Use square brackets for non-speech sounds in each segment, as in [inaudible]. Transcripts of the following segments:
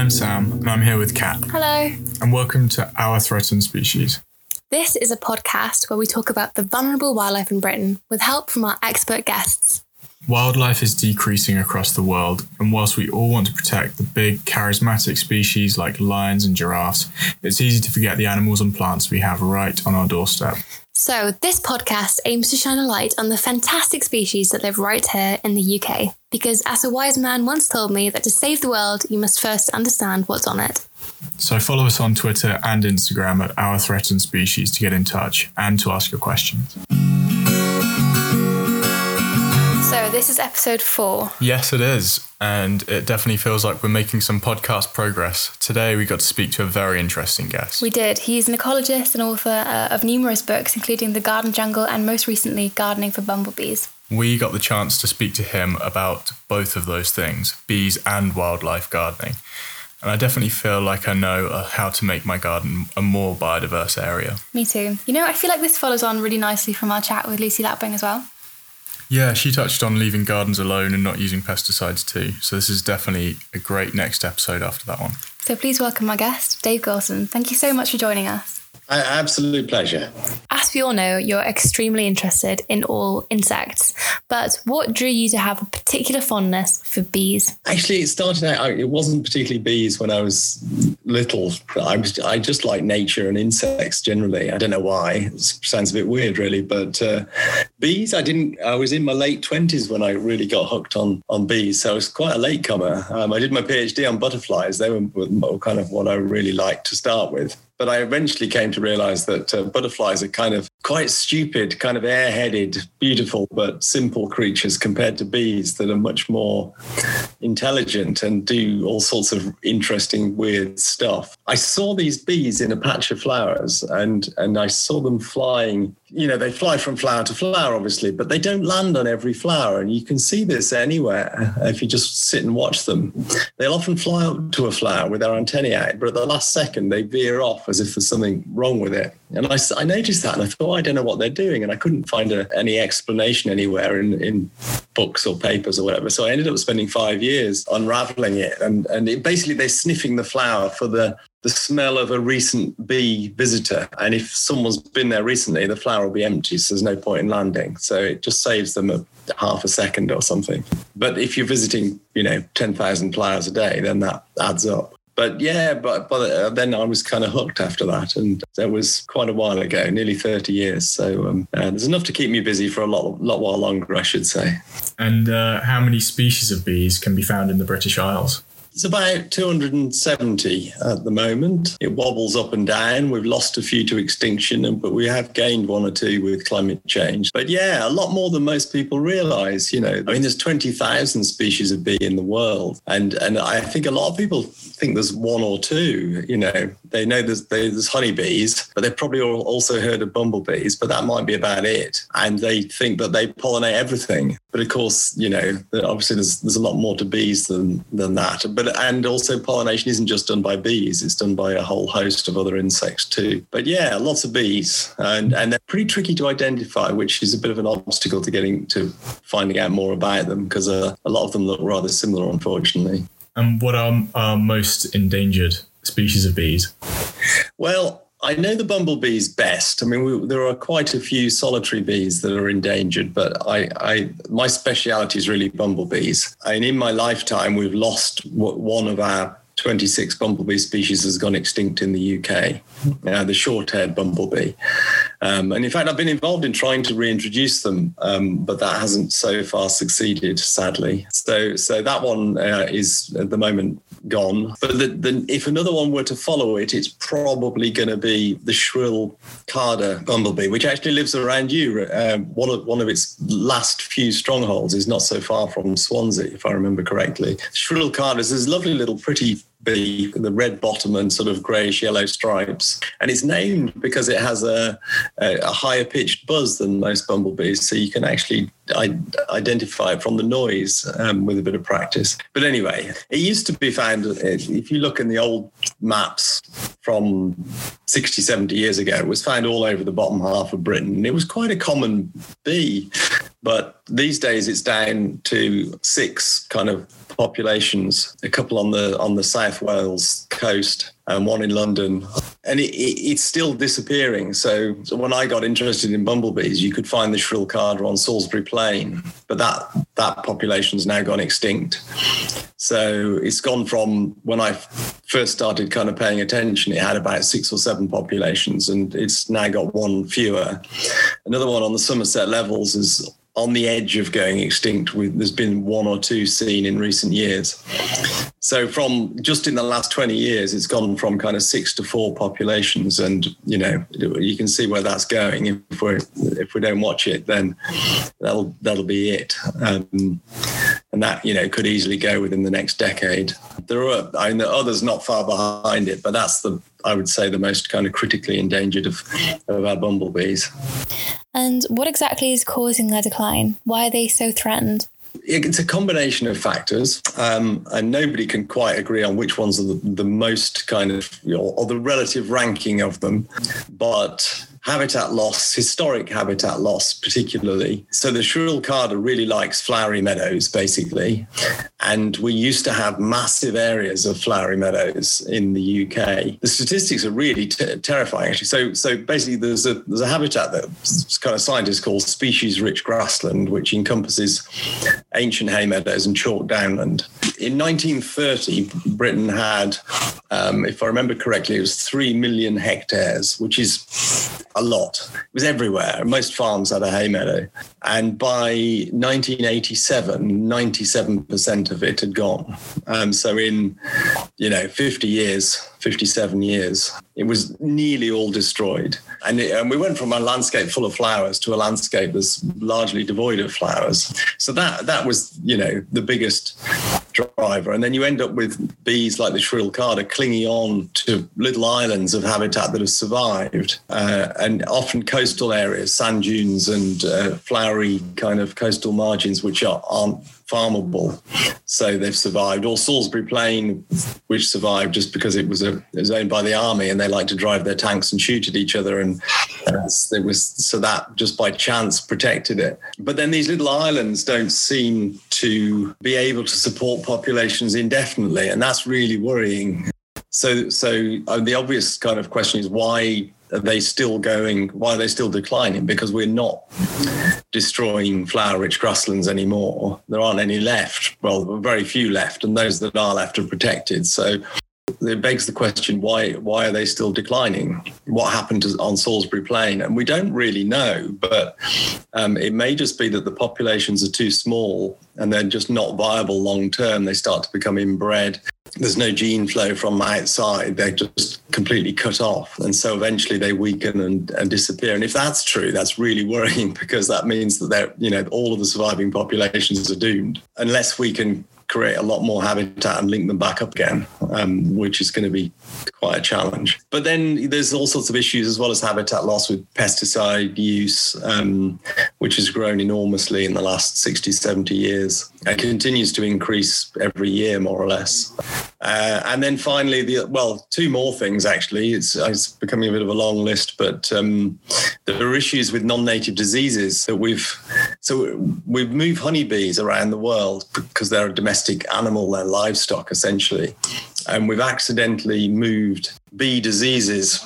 I'm Sam, and I'm here with Kat. Hello. And welcome to Our Threatened Species. This is a podcast where we talk about the vulnerable wildlife in Britain with help from our expert guests. Wildlife is decreasing across the world, and whilst we all want to protect the big, charismatic species like lions and giraffes, it's easy to forget the animals and plants we have right on our doorstep. So, this podcast aims to shine a light on the fantastic species that live right here in the UK. Because, as a wise man once told me, that to save the world, you must first understand what's on it. So, follow us on Twitter and Instagram at Our Threatened Species to get in touch and to ask your questions. So, this is episode four. Yes, it is. And it definitely feels like we're making some podcast progress. Today, we got to speak to a very interesting guest. We did. He's an ecologist and author uh, of numerous books, including The Garden Jungle and most recently, Gardening for Bumblebees. We got the chance to speak to him about both of those things bees and wildlife gardening. And I definitely feel like I know uh, how to make my garden a more biodiverse area. Me too. You know, I feel like this follows on really nicely from our chat with Lucy Lapwing as well. Yeah, she touched on leaving gardens alone and not using pesticides too. So this is definitely a great next episode after that one. So please welcome our guest, Dave Goulson. Thank you so much for joining us. Absolute pleasure. As we all know, you're extremely interested in all insects, but what drew you to have a particular fondness for bees? Actually, it started out, it wasn't particularly bees when I was little. I, was, I just like nature and insects generally. I don't know why. It sounds a bit weird, really, but uh, bees, I didn't, I was in my late 20s when I really got hooked on, on bees. So I was quite a late comer. Um, I did my PhD on butterflies. They were kind of what I really liked to start with. But I eventually came to realize that uh, butterflies are kind of quite stupid, kind of airheaded, beautiful, but simple creatures compared to bees that are much more intelligent and do all sorts of interesting, weird stuff. I saw these bees in a patch of flowers and, and I saw them flying you know, they fly from flower to flower, obviously, but they don't land on every flower. And you can see this anywhere if you just sit and watch them. They'll often fly up to a flower with their antennae out, but at the last second, they veer off as if there's something wrong with it. And I, I noticed that and I thought, oh, I don't know what they're doing. And I couldn't find a, any explanation anywhere in, in books or papers or whatever. So I ended up spending five years unraveling it. And, and it, basically, they're sniffing the flower for the the smell of a recent bee visitor. And if someone's been there recently, the flower will be empty, so there's no point in landing. So it just saves them a half a second or something. But if you're visiting, you know, 10,000 flowers a day, then that adds up. But yeah, but, but uh, then I was kind of hooked after that. And that was quite a while ago, nearly 30 years. So um, uh, there's enough to keep me busy for a lot, lot while longer, I should say. And uh, how many species of bees can be found in the British Isles? It's about 270 at the moment. It wobbles up and down. We've lost a few to extinction, but we have gained one or two with climate change. But yeah, a lot more than most people realize. You know, I mean, there's 20,000 species of bee in the world. And, and I think a lot of people think there's one or two. You know, they know there's, there's honeybees, but they've probably also heard of bumblebees, but that might be about it. And they think that they pollinate everything. But of course, you know, obviously there's, there's a lot more to bees than, than that. But but and also pollination isn't just done by bees; it's done by a whole host of other insects too. But yeah, lots of bees, and and they're pretty tricky to identify, which is a bit of an obstacle to getting to finding out more about them because uh, a lot of them look rather similar, unfortunately. And what are our most endangered species of bees? Well, I know the bumblebees best. I mean, we, there are quite a few solitary bees that are endangered, but I, I, my speciality is really bumblebees. And in my lifetime, we've lost one of our 26 bumblebee species has gone extinct in the UK, uh, the short-haired bumblebee. Um, and in fact, I've been involved in trying to reintroduce them, um, but that hasn't so far succeeded, sadly. So, so that one uh, is at the moment gone. But the, the, if another one were to follow it, it's probably going to be the shrill Carder bumblebee, which actually lives around you. Um, one of one of its last few strongholds is not so far from Swansea, if I remember correctly. Shrill Carder is lovely little pretty the red bottom and sort of greyish yellow stripes. And it's named because it has a, a, a higher pitched buzz than most bumblebees. So you can actually identify from the noise um, with a bit of practice. But anyway, it used to be found, if you look in the old maps from 60, 70 years ago, it was found all over the bottom half of Britain. And it was quite a common bee. But these days it's down to six kind of populations, a couple on the on the South Wales coast and one in London. And it, it, it's still disappearing. So, so, when I got interested in bumblebees, you could find the shrill carder on Salisbury Plain, but that that population's now gone extinct. So it's gone from when I first started kind of paying attention, it had about six or seven populations, and it's now got one fewer. Another one on the Somerset levels is on the edge of going extinct. With there's been one or two seen in recent years. So from just in the last 20 years, it's gone from kind of six to four populations, and you know you can see where that's going. If we if we don't watch it, then that'll that'll be it. Um, and that you know could easily go within the next decade. There are I mean there are others not far behind it, but that's the I would say the most kind of critically endangered of, of our bumblebees. And what exactly is causing their decline? Why are they so threatened? It's a combination of factors, um, and nobody can quite agree on which ones are the, the most kind of, you know, or the relative ranking of them. But habitat loss, historic habitat loss, particularly. So the shrill carder really likes flowery meadows, basically. And we used to have massive areas of flowery meadows in the UK. The statistics are really t- terrifying, actually. So, so basically, there's a there's a habitat that kind of scientists call species-rich grassland, which encompasses ancient hay meadows and chalk downland. In 1930, Britain had, um, if I remember correctly, it was three million hectares, which is a lot. It was everywhere. Most farms had a hay meadow. And by 1987, 97% of it had gone. Um, so in, you know, 50 years, 57 years, it was nearly all destroyed. And, it, and we went from a landscape full of flowers to a landscape that's largely devoid of flowers. So that, that was, you know, the biggest driver. And then you end up with bees like the shrill carder clinging on to little islands of habitat that have survived. Uh, and often coastal areas, sand dunes and uh, flowery kind of coastal margins, which are, aren't farmable. So they've survived. Or Salisbury Plain, which survived just because it was, a, it was owned by the army and they like to drive their tanks and shoot at each other. And uh, it was so that just by chance protected it. But then these little islands don't seem to be able to support populations indefinitely. And that's really worrying. So, so uh, the obvious kind of question is why are they still going? Why are they still declining? Because we're not destroying flower-rich grasslands anymore. There aren't any left. Well, very few left, and those that are left are protected. So it begs the question why why are they still declining? What happened to, on salisbury plain? And we don't really know but um, it may just be that the populations are too small and they're just not viable long term. They start to become inbred. There's no gene flow from outside. They're just completely cut off. And so eventually they weaken and, and disappear. And if that's true that's really worrying [laughs] because that means that they're you know all of the surviving populations are doomed. Unless we can create a lot more habitat and link them back up again, um, which is going to be quite a challenge. But then there's all sorts of issues as well as habitat loss with pesticide use, um, which has grown enormously in the last 60, 70 years and continues to increase every year, more or less. Uh, and then finally, the well, two more things actually. It's, it's becoming a bit of a long list, but um, there are issues with non-native diseases that we've so we've moved honeybees around the world because they're a domestic animal, they're livestock essentially, and we've accidentally moved bee diseases,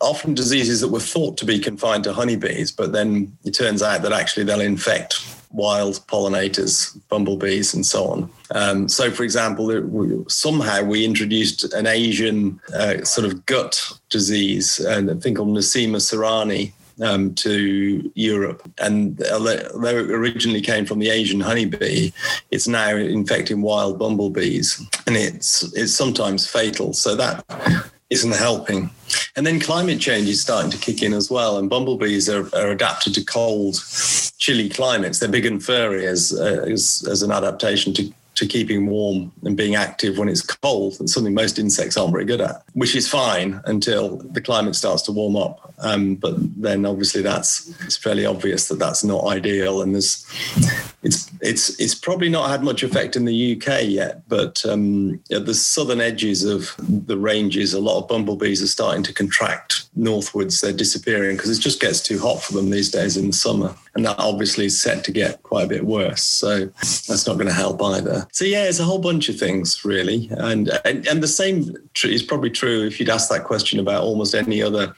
often diseases that were thought to be confined to honeybees, but then it turns out that actually they'll infect wild pollinators, bumblebees, and so on. Um, so, for example, somehow we introduced an Asian uh, sort of gut disease, and a thing called Nosema ceranae. Um, to Europe, and although it originally came from the Asian honeybee, it's now infecting wild bumblebees, and it's it's sometimes fatal. So that isn't helping. And then climate change is starting to kick in as well. And bumblebees are, are adapted to cold, chilly climates. They're big and furry as, uh, as, as an adaptation to to keeping warm and being active when it's cold. That's something most insects aren't very good at, which is fine until the climate starts to warm up. Um, but then obviously that's it's fairly obvious that that's not ideal, and there's it's it's it's probably not had much effect in the UK yet. But um, at the southern edges of the ranges, a lot of bumblebees are starting to contract northwards, they're disappearing because it just gets too hot for them these days in the summer. And that obviously is set to get quite a bit worse. So that's not going to help either. So yeah, it's a whole bunch of things really. And and, and the same is probably true if you'd ask that question about almost any other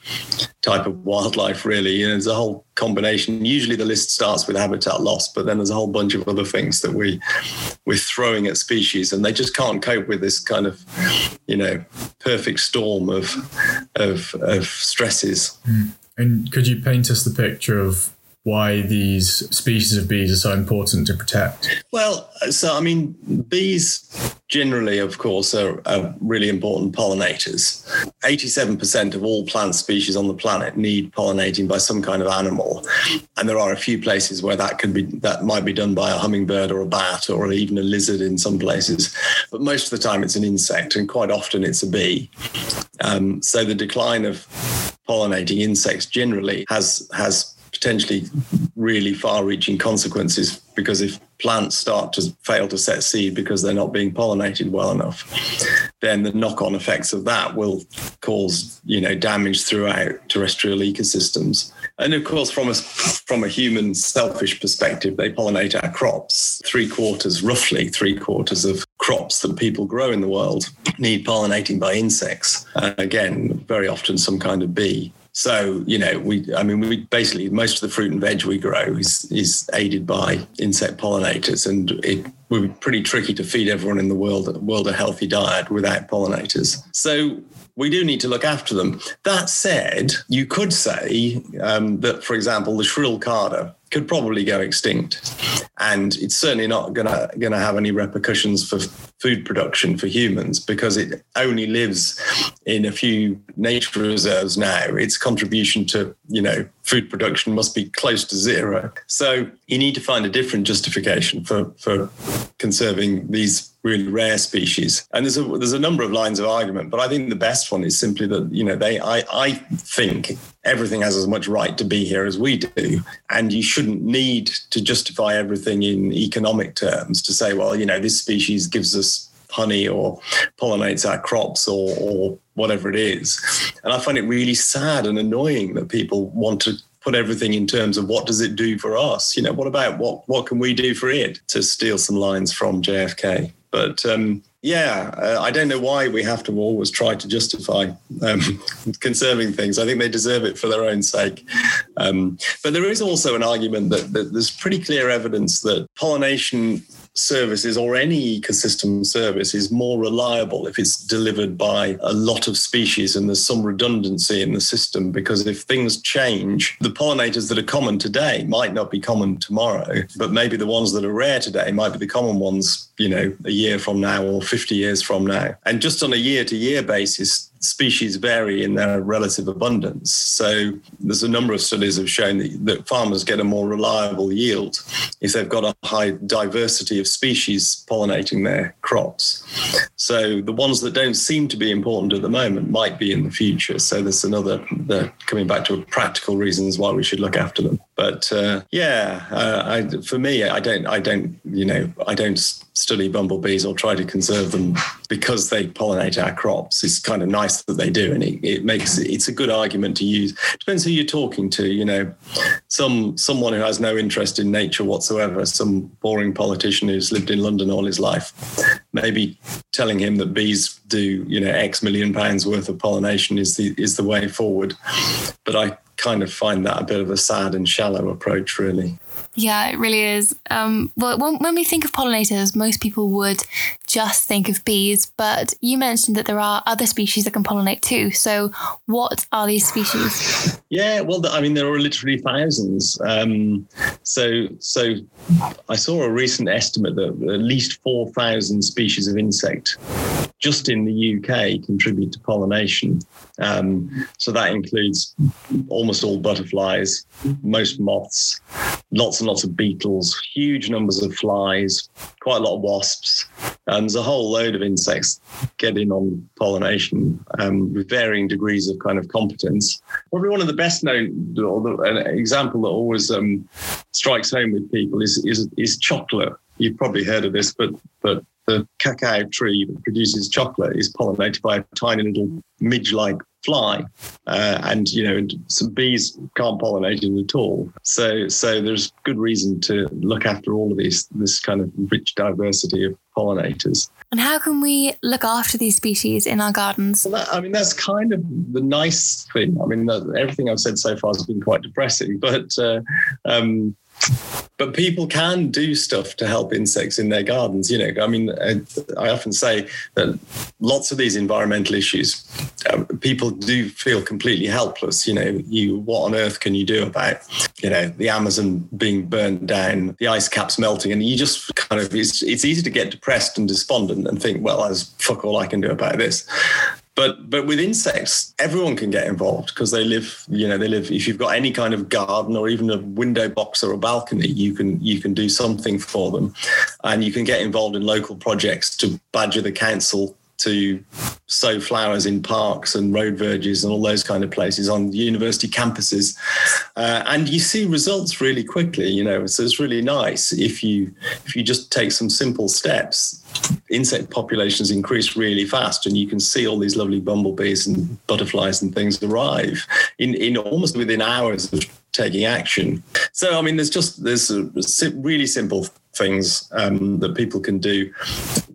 type of wildlife really. You know, there's a whole combination. Usually the list starts with habitat loss, but then there's a whole bunch of other things that we we're throwing at species and they just can't cope with this kind of, you know, perfect storm of of, of stresses. Mm. And could you paint us the picture of why these species of bees are so important to protect? Well, so I mean, bees generally, of course, are, are, really important pollinators. 87% of all plant species on the planet need pollinating by some kind of animal. And there are a few places where that could be that might be done by a hummingbird or a bat or even a lizard in some places. But most of the time it's an insect and quite often it's a bee. Um, so the decline of pollinating insects generally has has potentially really far reaching consequences because if plants start to fail to set seed because they're not being pollinated well enough then the knock-on effects of that will cause you know damage throughout terrestrial ecosystems. And of course from a from a human selfish perspective they pollinate our crops. Three quarters roughly three quarters of crops that people grow in the world need pollinating by insects. Uh, again very often some kind of bee so, you know, we, I mean, we basically, most of the fruit and veg we grow is, is aided by insect pollinators. And it would be pretty tricky to feed everyone in the world, world a healthy diet without pollinators. So, we do need to look after them. That said, you could say um, that, for example, the shrill carder could probably go extinct, and it's certainly not going to have any repercussions for food production for humans because it only lives in a few nature reserves now. Its contribution to, you know, food production must be close to zero. So you need to find a different justification for, for conserving these really rare species. And there's a there's a number of lines of argument, but I think the best one is simply that, you know, they I, I think everything has as much right to be here as we do. And you shouldn't need to justify everything in economic terms to say, well, you know, this species gives us honey or pollinates our crops or, or whatever it is. And I find it really sad and annoying that people want to put everything in terms of what does it do for us? You know, what about what what can we do for it? To steal some lines from JFK. But um, yeah, uh, I don't know why we have to always try to justify um, [laughs] conserving things. I think they deserve it for their own sake. Um, but there is also an argument that, that there's pretty clear evidence that pollination services or any ecosystem service is more reliable if it's delivered by a lot of species and there's some redundancy in the system because if things change the pollinators that are common today might not be common tomorrow but maybe the ones that are rare today might be the common ones you know a year from now or 50 years from now. And just on a year to year basis species vary in their relative abundance. So there's a number of studies have shown that, that, farmers get a more reliable yield if they've got a high diversity of species pollinating their crops. So the ones that don't seem to be important at the moment might be in the future. So there's another the, coming back to practical reasons why we should look after them. But uh, yeah, uh, I, for me, I don't, I don't, you know, I don't study bumblebees or try to conserve them because they pollinate our crops. It's kind of nice that they do, and it, it makes it's a good argument to use. Depends who you're talking to. You know, some someone who has no interest in nature whatsoever, some boring politician who's lived in London all his life, maybe telling him that bees do you know X million pounds worth of pollination is the is the way forward. But I kind of find that a bit of a sad and shallow approach, really. Yeah, it really is. Um, well, when, when we think of pollinators, most people would just think of bees, but you mentioned that there are other species that can pollinate too. So, what are these species? Yeah, well, I mean, there are literally thousands. Um, so, so I saw a recent estimate that at least four thousand species of insect just in the UK contribute to pollination. Um, so that includes almost all butterflies, most moths, lots and lots of beetles, huge numbers of flies, quite a lot of wasps. And there's a whole load of insects getting on pollination um, with varying degrees of kind of competence. Probably one of the best known, or the, an example that always um, strikes home with people is, is, is chocolate. You've probably heard of this, but but the cacao tree that produces chocolate is pollinated by a tiny little midge-like fly, uh, and you know some bees can't pollinate it at all. So so there's good reason to look after all of these this kind of rich diversity of pollinators. And how can we look after these species in our gardens? Well, that, I mean, that's kind of the nice thing. I mean, that, everything I've said so far has been quite depressing, but uh, um, but people can do stuff to help insects in their gardens. You know, I mean, I, I often say that lots of these environmental issues, uh, people do feel completely helpless. You know, you what on earth can you do about, you know, the Amazon being burned down, the ice caps melting, and you just kind of it's, it's easy to get depressed and despondent and think, well, there's fuck all I can do about this. But but with insects, everyone can get involved because they live, you know, they live. If you've got any kind of garden or even a window box or a balcony, you can you can do something for them, and you can get involved in local projects to badger the council to sow flowers in parks and road verges and all those kind of places on university campuses uh, and you see results really quickly you know so it's really nice if you if you just take some simple steps insect populations increase really fast and you can see all these lovely bumblebees and butterflies and things arrive in, in almost within hours of taking action. So i mean there's just there's really simple things um, that people can do.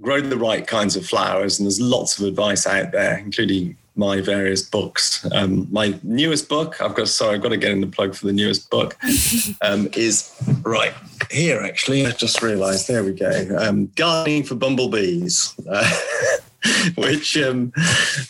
Grow the right kinds of flowers and there's lots of advice out there including my various books. Um, my newest book, I've got sorry, I've got to get in the plug for the newest book, [laughs] um, is right here. Actually, I just realised. There we go. Um, Gardening for Bumblebees. Uh, [laughs] which um,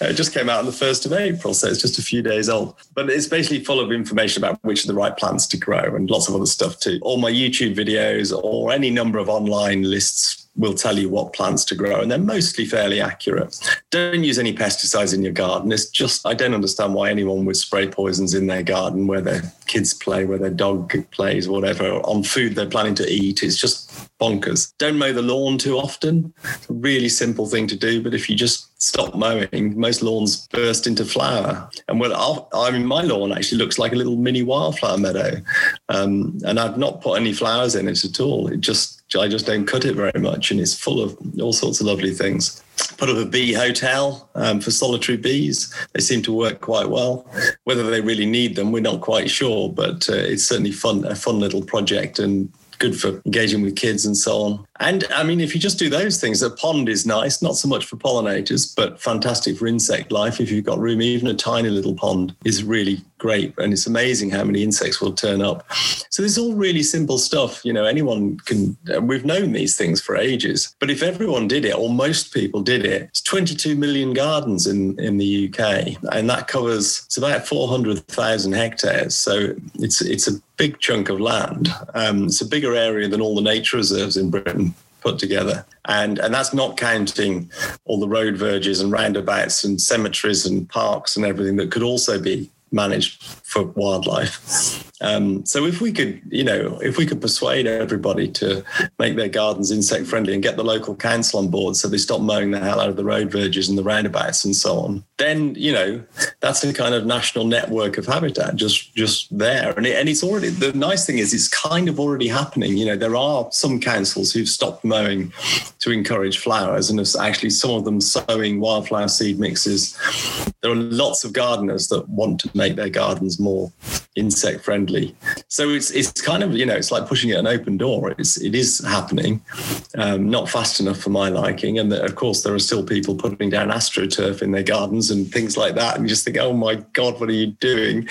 uh, just came out on the 1st of April. So it's just a few days old. But it's basically full of information about which are the right plants to grow and lots of other stuff too. All my YouTube videos or any number of online lists will tell you what plants to grow, and they're mostly fairly accurate. Don't use any pesticides in your garden. It's just, I don't understand why anyone would spray poisons in their garden where their kids play, where their dog plays, whatever, on food they're planning to eat. It's just bonkers. Don't mow the lawn too often. It's a really simple thing to do, but if you just stop mowing, most lawns burst into flower. And well, I mean, my lawn actually looks like a little mini wildflower meadow, um, and I've not put any flowers in it at all. It just I just don't cut it very much, and it's full of all sorts of lovely things. Put up a bee hotel um, for solitary bees. They seem to work quite well. Whether they really need them, we're not quite sure, but uh, it's certainly fun, a fun little project, and good for engaging with kids and so on. And I mean, if you just do those things, a pond is nice, not so much for pollinators, but fantastic for insect life. If you've got room, even a tiny little pond is really great. And it's amazing how many insects will turn up. So this is all really simple stuff. You know, anyone can, we've known these things for ages. But if everyone did it, or most people did it, it's 22 million gardens in, in the UK. And that covers, it's about 400,000 hectares. So it's, it's a big chunk of land. Um, it's a bigger area than all the nature reserves in Britain put together. And, and that's not counting all the road verges and roundabouts and cemeteries and parks and everything that could also be managed for wildlife. Um, so if we could, you know, if we could persuade everybody to make their gardens insect friendly and get the local council on board so they stop mowing the hell out of the road verges and the roundabouts and so on, then, you know, that's a kind of national network of habitat just just there. And, it, and it's already, the nice thing is it's kind of already happening. You know, there are some councils who've stopped mowing to encourage flowers and it's actually some of them sowing wildflower seed mixes. There are lots of gardeners that want to make their gardens more insect friendly. So it's it's kind of you know it's like pushing it an open door. It's it is happening, um, not fast enough for my liking. And of course there are still people putting down astroturf in their gardens and things like that. And you just think, oh my god, what are you doing?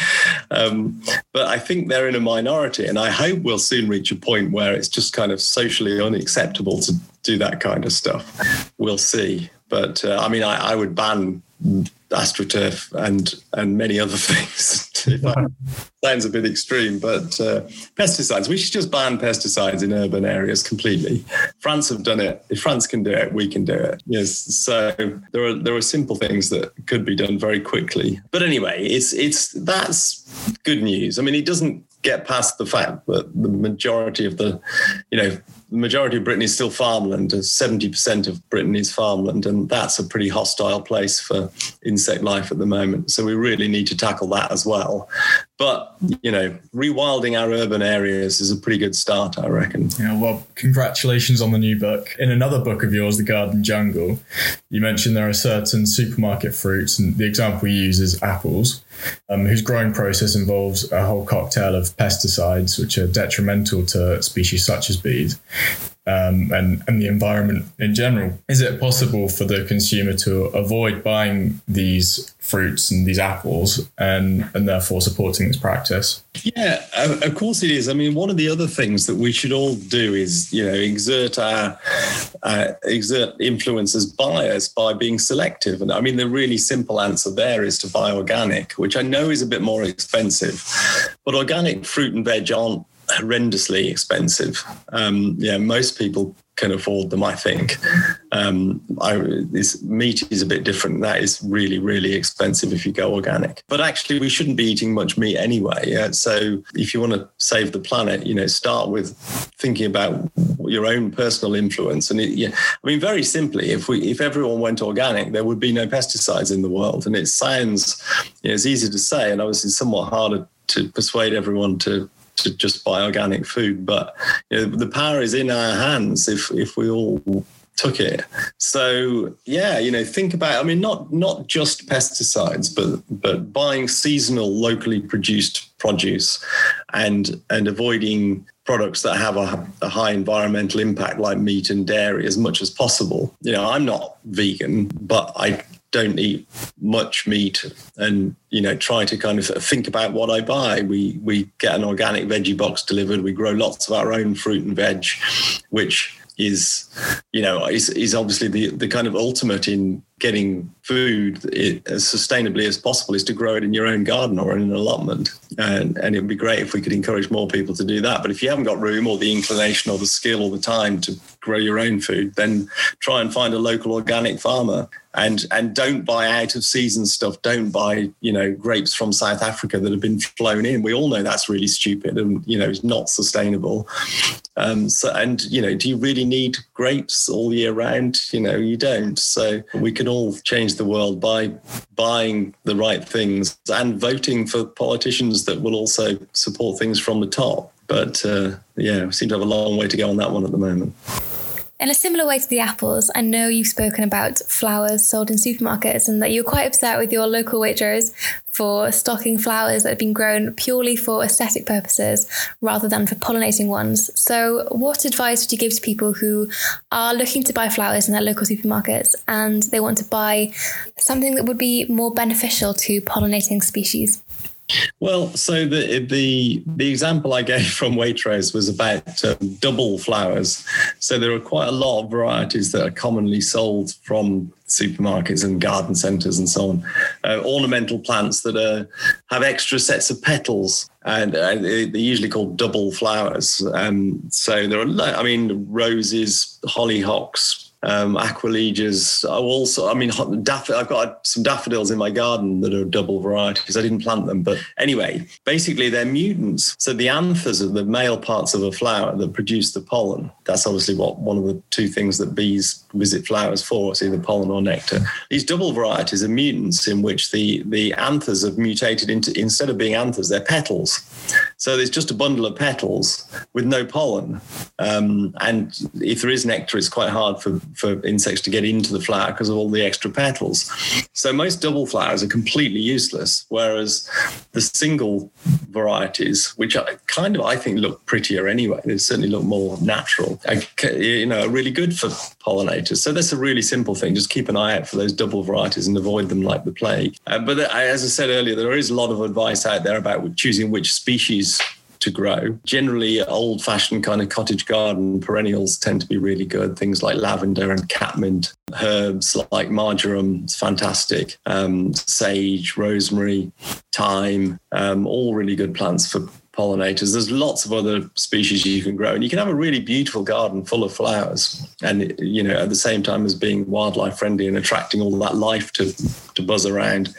Um, but I think they're in a minority, and I hope we'll soon reach a point where it's just kind of socially unacceptable to do that kind of stuff. We'll see. But uh, I mean, I, I would ban astroturf and and many other [laughs] things. sounds a bit extreme, but uh, pesticides. We should just ban pesticides in urban areas completely. France have done it. If France can do it, we can do it. Yes. So there are there are simple things that could be done very quickly. But anyway, it's it's that's good news. I mean, it doesn't get past the fact that the majority of the, you know, the majority of Britain is still farmland. 70% of Britain is farmland, and that's a pretty hostile place for insect life at the moment. So we really need to tackle that as well. But, you know, rewilding our urban areas is a pretty good start, I reckon. Yeah, well, congratulations on the new book. In another book of yours, The Garden Jungle, you mentioned there are certain supermarket fruits, and the example you use is apples, um, whose growing process involves a whole cocktail of pesticides, which are detrimental to species such as bees um, and, and the environment in general. Is it possible for the consumer to avoid buying these fruits and these apples and, and therefore supporting this practice? Yeah, of course it is. I mean, one of the other things that we should all do is, you know, exert our uh, exert influence as buyers by being selective. And I mean, the really simple answer there is to buy organic, which I know is a bit more expensive, but organic fruit and veg aren't horrendously expensive. Um, yeah, most people can afford them. I think um, I, this meat is a bit different. That is really, really expensive if you go organic. But actually, we shouldn't be eating much meat anyway. Yeah? So if you want to save the planet, you know, start with thinking about your own personal influence. And it, yeah, I mean, very simply, if we if everyone went organic, there would be no pesticides in the world. And it sounds, you know, it's easy to say, and obviously somewhat harder to persuade everyone to to just buy organic food. But you know, the power is in our hands if if we all took it. So yeah, you know, think about. I mean, not not just pesticides, but but buying seasonal, locally produced produce, and and avoiding products that have a, a, high environmental impact like meat and dairy as much as possible. You know, I'm not vegan, but I don't eat much meat and you know try to kind of think about what I buy. We we get an organic veggie box delivered. We grow lots of our own fruit and veg, which is you know is, is obviously the the kind of ultimate in getting food as sustainably as possible is to grow it in your own garden or in an allotment. And, and it would be great if we could encourage more people to do that. But if you haven't got room or the inclination or the skill or the time to grow your own food, then try and find a local organic farmer and and don't buy out of season stuff. Don't buy you know grapes from South Africa that have been flown in. We all know that's really stupid and you know it's not sustainable. Um, so and you know, do you really need grapes all year round? You know, you don't. So we can all change the world by buying the right things and voting for politicians that will also support things from the top. But uh, yeah, we seem to have a long way to go on that one at the moment. In a similar way to the apples, I know you've spoken about flowers sold in supermarkets and that you're quite upset with your local Waitrose for stocking flowers that have been grown purely for aesthetic purposes rather than for pollinating ones. So, what advice would you give to people who are looking to buy flowers in their local supermarkets and they want to buy something that would be more beneficial to pollinating species? Well, so the the the example I gave [laughs] from Waitrose was about um, double flowers. So there are quite a lot of varieties that are commonly sold from supermarkets and garden centres and so on. Uh, ornamental plants that are, have extra sets of petals, and uh, they're usually called double flowers. Um, so there are, I mean, roses, hollyhocks, um, aquilegias. I also, I mean, daff- I've got some daffodils in my garden that are double varieties. I didn't plant them, but anyway, basically they're mutants. So the anthers are the male parts of a flower that produce the pollen. That's obviously what one of the two things that bees visit flowers for, it's either pollen or nectar. These double varieties are mutants in which the the anthers have mutated into instead of being anthers, they're petals. So there's just a bundle of petals with no pollen. Um, and if there is nectar, it's quite hard for, for insects to get into the flower because of all the extra petals. So most double flowers are completely useless, whereas the single varieties, which are kind of I think look prettier anyway, they certainly look more natural. You know, are really good for pollinators. So that's a really simple thing. Just keep an eye out for those double varieties and avoid them like the plague. Uh, but as I said earlier, there is a lot of advice out there about choosing which species to grow. Generally, old fashioned kind of cottage garden perennials tend to be really good. Things like lavender and catmint, herbs like marjoram, it's fantastic, um, sage, rosemary, thyme, um, all really good plants for pollinators. There's lots of other species you can grow, and you can have a really beautiful garden full of flowers, and you know at the same time as being wildlife friendly and attracting all that life to to buzz around.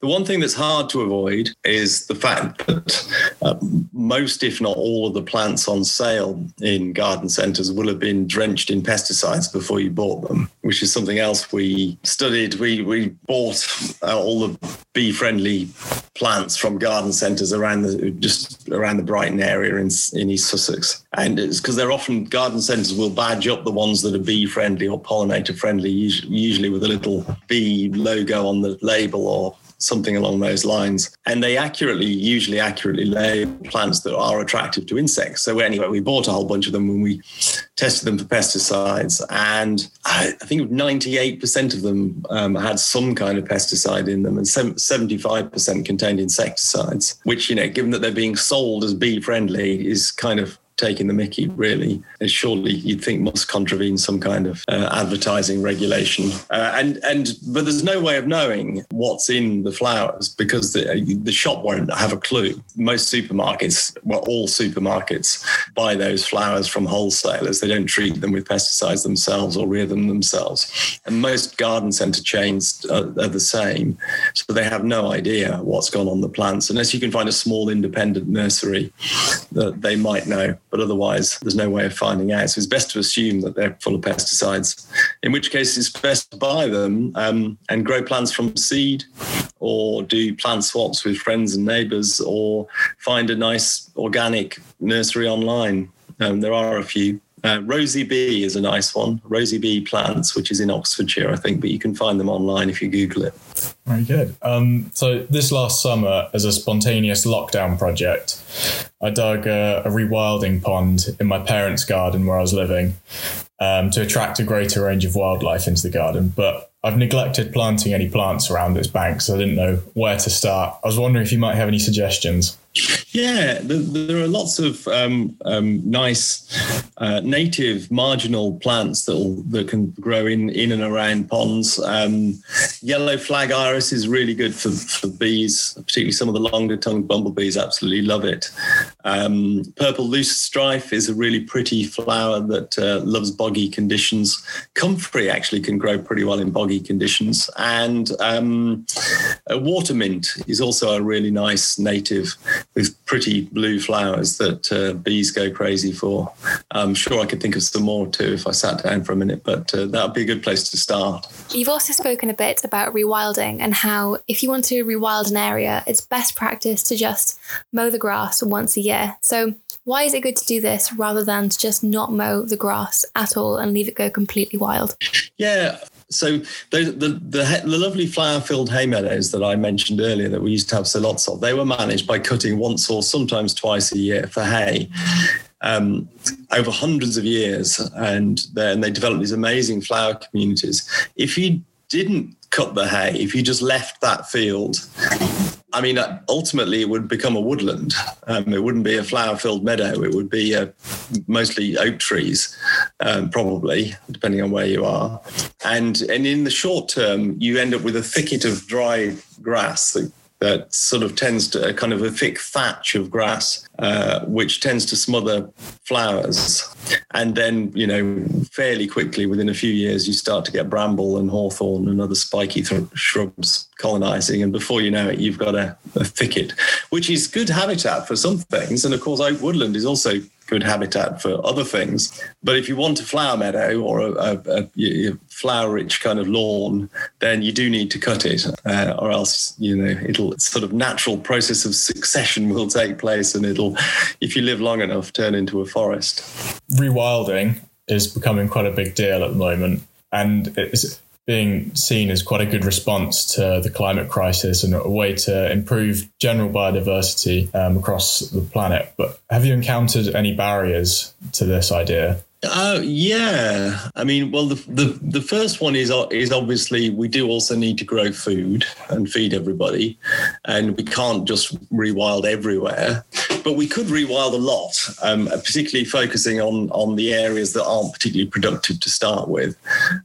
The one thing that's hard to avoid is the fact that uh, most, if not all, of the plants on sale in garden centres will have been drenched in pesticides before you bought them, which is something else we studied. We we bought uh, all the bee-friendly plants from garden centres around the just around the Brighton area in, in East Sussex, and it's because they're often garden centres will badge up the ones that are bee-friendly or pollinator-friendly, usually with a little bee logo on the label or something along those lines. And they accurately, usually accurately label plants that are attractive to insects. So anyway, we bought a whole bunch of them when we tested them for pesticides. And I, think 98% of them um, had some kind of pesticide in them and 75% contained insecticides, which, you know, given that they're being sold as bee friendly is kind of taking the mickey, really. And surely you'd think must contravene some kind of uh, advertising regulation. Uh, and and but there's no way of knowing what's in the flowers because the, the shop won't have a clue. Most supermarkets, well, all supermarkets buy those flowers from wholesalers. They don't treat them with pesticides themselves or rear them themselves. And most garden centre chains are, are the same. So they have no idea what's gone on the plants unless you can find a small independent nursery that they might know but otherwise there's no way of finding out. So it's best to assume that they're full of pesticides, in which case it's best to buy them um, and grow plants from seed or do plant swaps with friends and neighbors or find a nice organic nursery online. Um, there are a few. Uh, Rosybee is a nice one. Rosybee Plants, which is in Oxfordshire, I think, but you can find them online if you Google it. Very good. Um, so this last summer, as a spontaneous lockdown project, I dug a, a rewilding pond in my parents' garden where I was living um, to attract a greater range of wildlife into the garden. But I've neglected planting any plants around its banks, so I didn't know where to start. I was wondering if you might have any suggestions. Yeah, there are lots of um, um, nice uh, native marginal plants that that can grow in in and around ponds. Um, yellow flag iris is really good for, for bees, particularly some of the longer tongued bumblebees. Absolutely love it. Um, purple loosestrife is a really pretty flower that uh, loves boggy conditions. Comfrey actually can grow pretty well in boggy conditions, and um, water mint is also a really nice native with pretty blue flowers that uh, bees go crazy for. I'm sure I could think of some more too if I sat down for a minute, but uh, that would be a good place to start. You've also spoken a bit about rewilding and how if you want to rewild an area, it's best practice to just mow the grass once a year. So, why is it good to do this rather than to just not mow the grass at all and leave it go completely wild? Yeah, so the, the, the, the lovely flower-filled hay meadows that I mentioned earlier that we used to have so lots of, they were managed by cutting once or sometimes twice a year for hay. Um, over hundreds of years, and then they developed these amazing flower communities. If you didn't cut the hay, if you just left that field, I mean, uh, ultimately, it would become a woodland. Um, it wouldn't be a flower-filled meadow. It would be uh, mostly oak trees, um, probably, depending on where you are. And and in the short term, you end up with a thicket of dry grass that that sort of tends to a kind of a thick thatch of grass, uh, which tends to smother flowers. And then, you know, fairly quickly, within a few years, you start to get bramble and hawthorn and other spiky th- shrubs colonizing. And before you know it, you've got a, a thicket, which is good habitat for some things. And of course, oak woodland is also good habitat for other things. But if you want a flower meadow or a, a, a flower-rich kind of lawn, then you do need to cut it, uh, or else you know it'll sort of natural process of succession will take place, and it'll, if you live long enough, turn into a forest. Rewilding is becoming quite a big deal at the moment, and it's being seen as quite a good response to the climate crisis and a way to improve general biodiversity um, across the planet. But have you encountered any barriers to this idea? Uh, yeah, I mean, well, the, the the first one is is obviously we do also need to grow food and feed everybody, and we can't just rewild everywhere. but we could rewild a lot, um, particularly focusing on on the areas that aren't particularly productive to start with.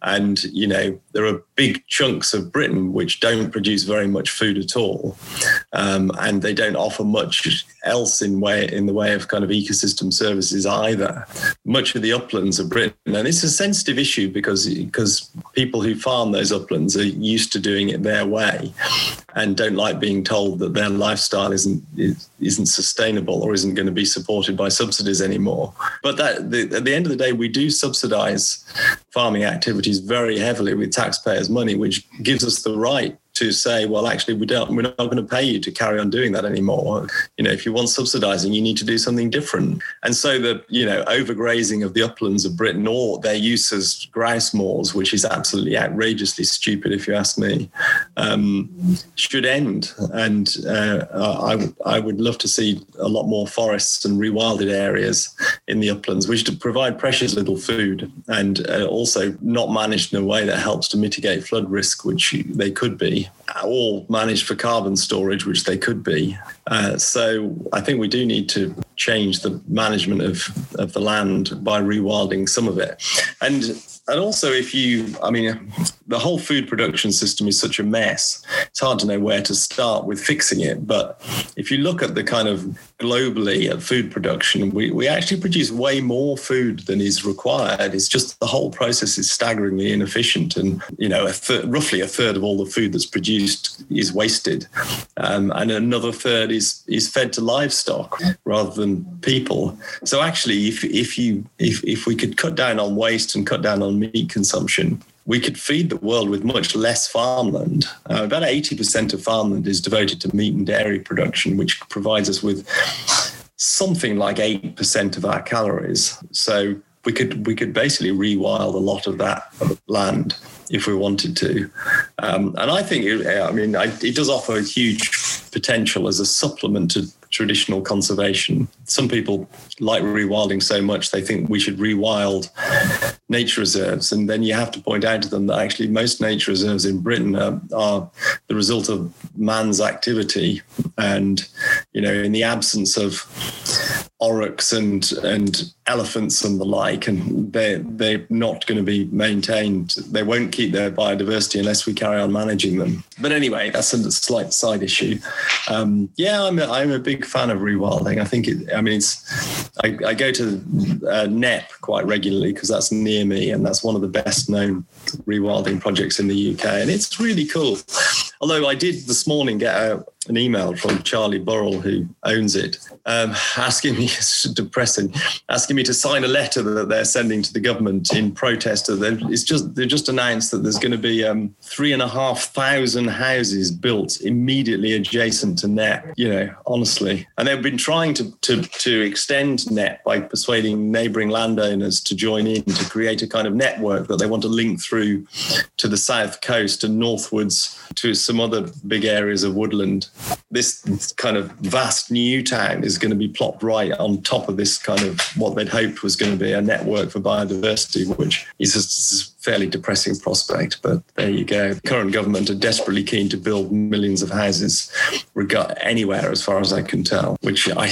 And you know, there are big chunks of Britain which don't produce very much food at all, um, and they don't offer much else in way in the way of kind of ecosystem services either. Much of the uplands of Britain, and it's a sensitive issue because because people who farm those uplands are used to doing it their way, and don't like being told that their lifestyle isn't isn't sustainable or isn't going to be supported by subsidies anymore. But that the, at the end of the day, we do subsidise farming activities very heavily with taxpayers' money, which gives us the right to say, well, actually, we don't, we're not going to pay you to carry on doing that anymore. You know, if you want subsidizing, you need to do something different. And so the, you know, overgrazing of the uplands of Britain or their use as grouse moors, which is absolutely outrageously stupid, if you ask me, um, should end. And uh, I, I would love to see a lot more forests and rewilded areas in the uplands, which provide precious little food and uh, also not managed in a way that helps to mitigate flood risk, which they could be all managed for carbon storage, which they could be. Uh, so I think we do need to change the management of, of the land by rewilding some of it. And and also if you i mean the whole food production system is such a mess it's hard to know where to start with fixing it. But if you look at the kind of globally at food production we, we actually produce way more food than is required. It's just the whole process is staggeringly inefficient. And you know a third, roughly a third of all the food that's produced is wasted. Um, and another third is is fed to livestock rather than people. So actually if if you if, if we could cut down on waste and cut down on meat consumption, we could feed the world with much less farmland. Uh, about 80% of farmland is devoted to meat and dairy production, which provides us with something like 8% of our calories. So we could we could basically rewild a lot of that land if we wanted to. Um, and I think, it, I mean, I, it does offer a huge potential as a supplement to traditional conservation. Some people like rewilding so much they think we should rewild nature reserves, and then you have to point out to them that actually most nature reserves in Britain are, are the result of man's activity, and you know, in the absence of aurochs and and elephants and the like, and they they're not going to be maintained. They won't keep their biodiversity unless we carry on managing them. But anyway, that's a slight side issue. Um, yeah, I'm a, I'm a big fan of rewilding. I think it. I mean, it's I, I go to uh, Knepp quite regularly because that's near me, and that's one of the best known rewilding projects in the UK, and it's really cool. Although I did this morning get a, an email from Charlie Burrell, who owns it, um, [laughs] asking me, it's depressing, asking me to sign a letter that they're sending to the government in protest. It's just they've just announced that there's going to be um, three and a half thousand houses built immediately adjacent to Knepp. You know, honestly, and they've been trying to to to extend Knepp by persuading neighbouring landowners to join in to create a kind of network that they want to link through to the south coast and northwards to some other big areas of woodland this kind of vast new town is going to be plopped right on top of this kind of what they'd hoped was going to be a network for biodiversity, which is a fairly depressing prospect. But there you go. The current government are desperately keen to build millions of houses anywhere, as far as I can tell, which I,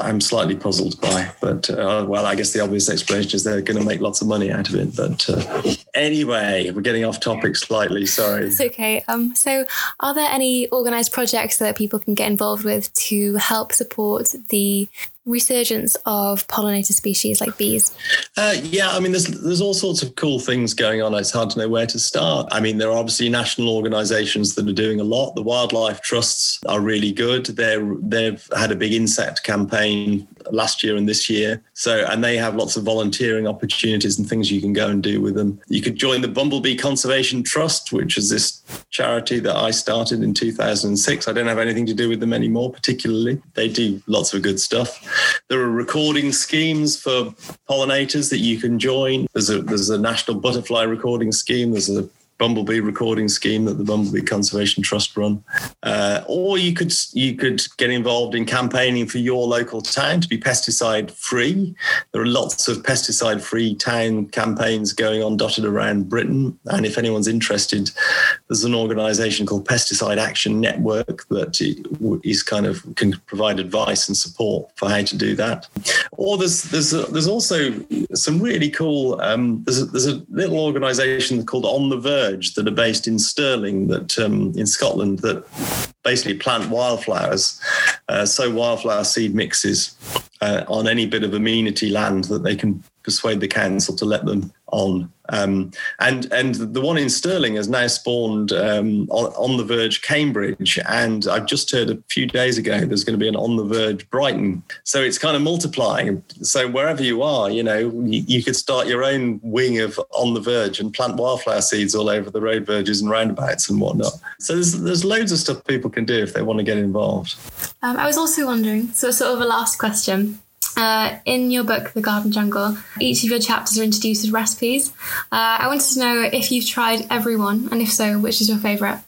I'm slightly puzzled by. But uh, well, I guess the obvious explanation is they're going to make lots of money out of it. But uh, anyway, we're getting off topic slightly. Sorry. It's okay. Um, so, are there any organised projects that people can get involved with to help support the resurgence of pollinator species like bees? Uh, yeah, I mean, there's there's all sorts of cool things going on. It's hard to know where to start. I mean, there are obviously national organisations that are doing a lot. The wildlife trusts are really good. They're they've had a big insect campaign last year and this year. So, and they have lots of volunteering opportunities and things you can go and do with them. You could join the Bumblebee Conservation Trust, which is this charity that I started in 2006. I don't have anything to do with them anymore, particularly. They do lots of good stuff. There are recording schemes for pollinators that you can join. There's a there's a national butterfly recording scheme. There's a bumblebee recording scheme that the Bumblebee Conservation Trust run. Uh, or you could you could get involved in campaigning for your local town to be pesticide free. There are lots of pesticide free town campaigns going on dotted around Britain. And if anyone's interested, there's an organisation called Pesticide Action Network that is kind of can provide advice and support for how to do that. Or there's there's a, there's also some really cool. Um, there's a, there's a little organisation called On the Verge that are based in Stirling that um, in Scotland that basically plant wildflowers, uh, sow wildflower seed mixes uh, on any bit of amenity land that they can persuade the council to let them on. Um, and and the one in Stirling has now spawned um, on, on, the verge Cambridge, and I've just heard a few days ago there's going to be an on the verge Brighton. So it's kind of multiplying. So wherever you are, you know, you, you could start your own wing of on the verge and plant wildflower seeds all over the road verges and roundabouts and whatnot. So there's there's loads of stuff people can do if they want to get involved. Um, I was also wondering, so sort of a last question. Uh, in your book, The Garden Jungle, each of your chapters are introduced with recipes. Uh, I wanted to know if you've tried every one, and if so, which is your favourite?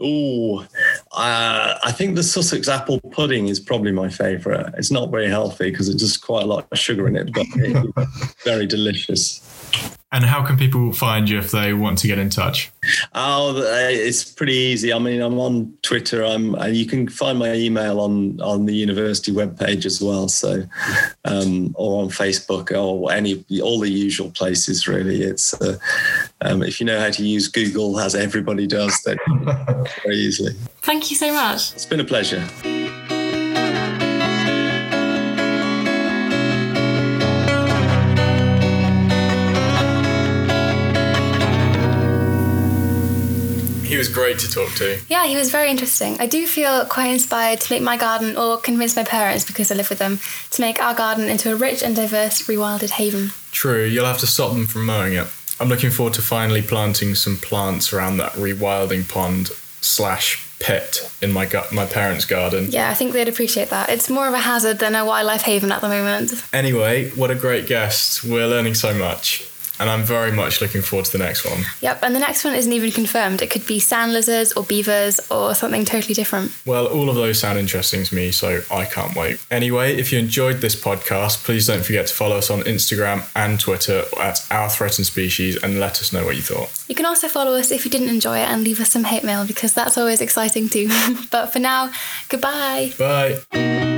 Oh, uh, I think the Sussex apple pudding is probably my favourite. It's not very healthy because it's just quite a lot of sugar in it, but it's [laughs] very delicious. And how can people find you if they want to get in touch? Oh, it's pretty easy. I mean, I'm on Twitter. I'm. Uh, you can find my email on on the university webpage as well. So, um, or on Facebook or any all the usual places. Really, it's uh, um, if you know how to use Google, as everybody does, then [laughs] very easily. Thank you so much. It's been a pleasure. He was great to talk to. Yeah, he was very interesting. I do feel quite inspired to make my garden, or convince my parents because I live with them, to make our garden into a rich and diverse rewilded haven. True, you'll have to stop them from mowing it. I'm looking forward to finally planting some plants around that rewilding pond slash pit in my gu- my parents' garden. Yeah, I think they'd appreciate that. It's more of a hazard than a wildlife haven at the moment. Anyway, what a great guest. We're learning so much and I'm very much looking forward to the next one. Yep, and the next one isn't even confirmed. It could be sand lizards or beavers or something totally different. Well, all of those sound interesting to me, so I can't wait. Anyway, if you enjoyed this podcast, please don't forget to follow us on Instagram and Twitter at Our Threatened Species and let us know what you thought. You can also follow us if you didn't enjoy it and leave us some hate mail because that's always exciting too. [laughs] but for now, goodbye. Bye.